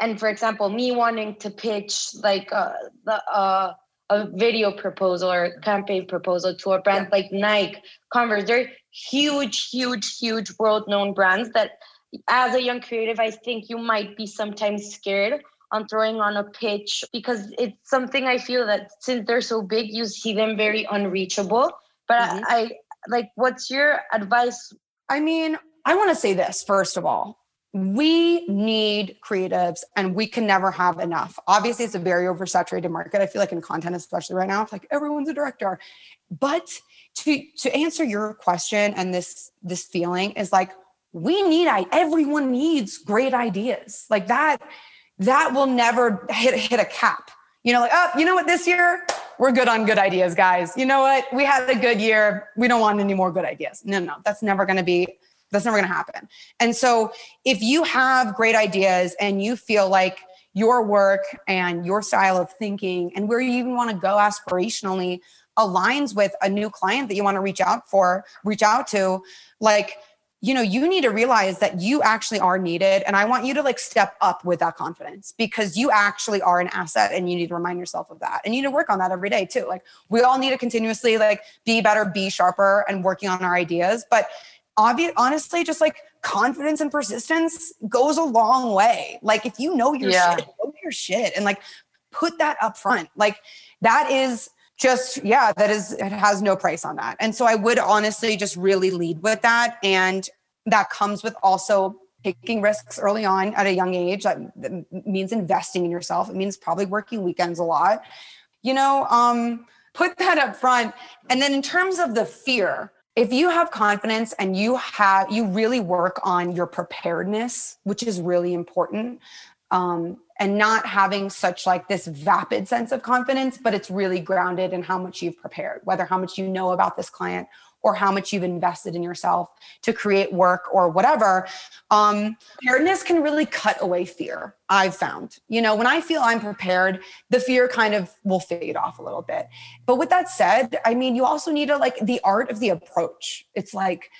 Speaker 3: and for example me wanting to pitch like uh, the uh a video proposal or campaign proposal to a brand yeah. like Nike, Converse, they're huge, huge, huge world known brands that as a young creative, I think you might be sometimes scared on throwing on a pitch because it's something I feel that since they're so big, you see them very unreachable. But mm-hmm. I, I like, what's your advice?
Speaker 1: I mean, I want to say this first of all. We need creatives and we can never have enough. Obviously, it's a very oversaturated market. I feel like in content, especially right now, it's like everyone's a director. But to to answer your question and this this feeling is like we need everyone needs great ideas. Like that that will never hit hit a cap. You know like oh you know what this year we're good on good ideas guys. You know what? We had a good year. We don't want any more good ideas. No no that's never going to be that's never going to happen. And so if you have great ideas and you feel like your work and your style of thinking and where you even want to go aspirationally aligns with a new client that you want to reach out for reach out to like you know you need to realize that you actually are needed and i want you to like step up with that confidence because you actually are an asset and you need to remind yourself of that and you need to work on that every day too. Like we all need to continuously like be better be sharper and working on our ideas but obvious honestly just like confidence and persistence goes a long way. Like if you know your yeah. shit know your shit and like put that up front. Like that is just yeah that is it has no price on that. And so i would honestly just really lead with that. And that comes with also taking risks early on at a young age. That, means investing in yourself. It means probably working weekends a lot. You know um put that up front. And then in terms of the fear if you have confidence and you have you really work on your preparedness which is really important um, and not having such like this vapid sense of confidence but it's really grounded in how much you've prepared whether how much you know about this client or how much you've invested in yourself to create work or whatever. Um, preparedness can really cut away fear i've found. You know when i feel i'm prepared the fear kind of will fade off a little bit. But with that said i mean you also need to like the art of the approach. It's like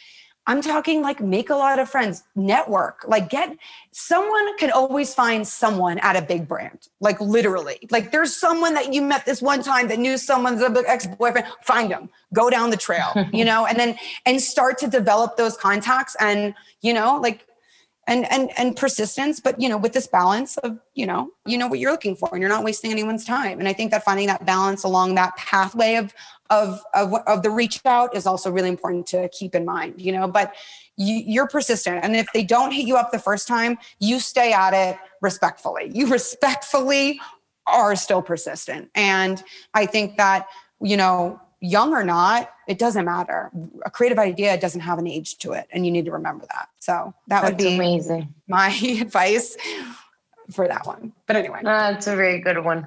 Speaker 1: I'm talking like make a lot of friends, network, like get someone can always find someone at a big brand, like literally. Like there's someone that you met this one time that knew someone's ex boyfriend, find them, go down the trail, you know, and then and start to develop those contacts and, you know, like and and and persistence but you know with this balance of you know you know what you're looking for and you're not wasting anyone's time and i think that finding that balance along that pathway of of of, of the reach out is also really important to keep in mind you know but you, you're persistent and if they don't hit you up the first time you stay at it respectfully you respectfully are still persistent and i think that you know young or not, it doesn't matter. A creative idea doesn't have an age to it, and you need to remember that. So that
Speaker 3: That's
Speaker 1: would be
Speaker 3: amazing.
Speaker 1: My advice for that one. But anyway, ah,
Speaker 3: that's a very good one.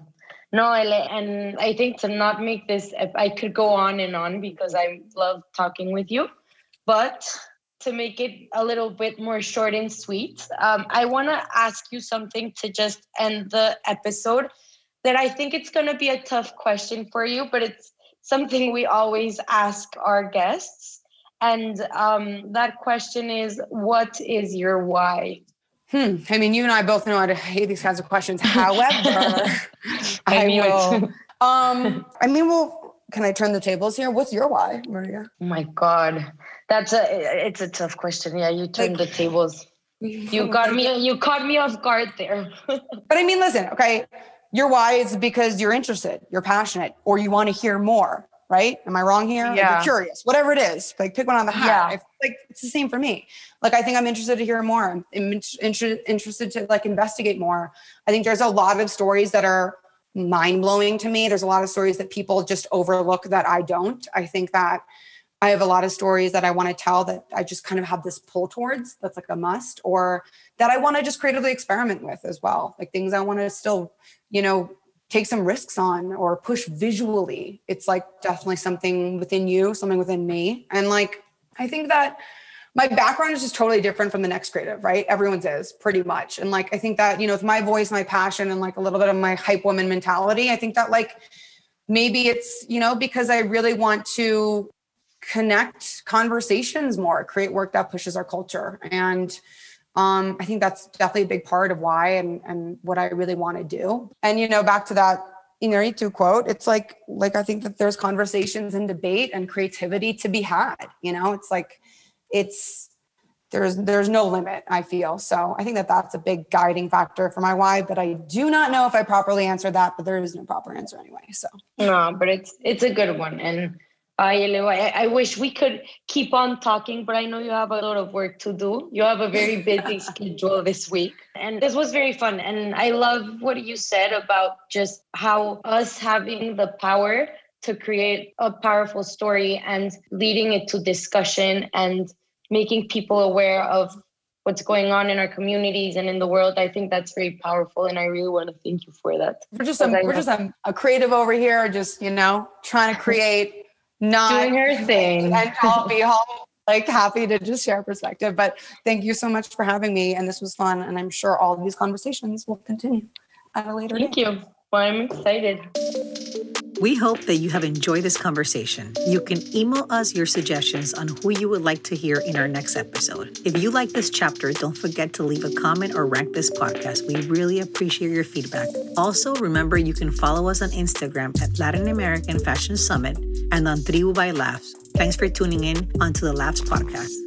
Speaker 3: No, and I think to not make this, I could go on and on because I love talking with you, but to make it a little bit more short and sweet, um, I want to ask you something to just end the episode. That I think it's going to be a tough question for you, but it's something we always ask our guests. And um, that question is what is your why?
Speaker 1: Hmm. I mean, you and I both know how to hate these kinds of questions. However, I, I will. um, I mean, well, can I turn the tables here? What's your why, Maria?
Speaker 3: Oh my God, that's a it's a tough question. Yeah, you turned like, the tables. You got me. You caught me off guard there.
Speaker 1: but I mean, listen. Okay, your why is because you're interested, you're passionate, or you want to hear more, right? Am I wrong here? Yeah. Like you're curious, whatever it is. Like pick one on the hat. Yeah. like it's the same for me. Like I think I'm interested to hear more. I'm inter- interested to like investigate more. I think there's a lot of stories that are mind blowing to me. There's a lot of stories that people just overlook that I don't. I think that I have a lot of stories that I want to tell that I just kind of have this pull towards that's like a must, or that I want to just creatively experiment with as well. Like things I want to still, you know, take some risks on or push visually. It's like definitely something within you, something within me. And like, I think that my background is just totally different from the next creative, right? Everyone's is pretty much. And like, I think that, you know, with my voice, my passion, and like a little bit of my hype woman mentality, I think that like maybe it's, you know, because I really want to connect conversations more, create work that pushes our culture. And um, I think that's definitely a big part of why and, and what I really want to do. And, you know, back to that Inarritu quote, it's like, like, I think that there's conversations and debate and creativity to be had, you know, it's like, it's, there's, there's no limit, I feel. So I think that that's a big guiding factor for my why, but I do not know if I properly answered that, but there is no proper answer anyway. So,
Speaker 3: no, but it's, it's a good one. And I, I wish we could keep on talking, but I know you have a lot of work to do. You have a very busy schedule this week. And this was very fun. And I love what you said about just how us having the power to create a powerful story and leading it to discussion and making people aware of what's going on in our communities and in the world. I think that's very powerful, and I really want to thank you for that.
Speaker 1: We're just um, a, we're just a, um, a creative over here, just you know, trying to create not
Speaker 3: doing her thing.
Speaker 1: And I'll be all like happy to just share perspective. But thank you so much for having me. And this was fun. And I'm sure all these conversations will continue at a later
Speaker 3: Thank you. Well, I'm excited.
Speaker 2: We hope that you have enjoyed this conversation. You can email us your suggestions on who you would like to hear in our next episode. If you like this chapter, don't forget to leave a comment or rank this podcast. We really appreciate your feedback. Also, remember you can follow us on Instagram at Latin American Fashion Summit and on Tribu by LAFS. Thanks for tuning in onto the LAFS podcast.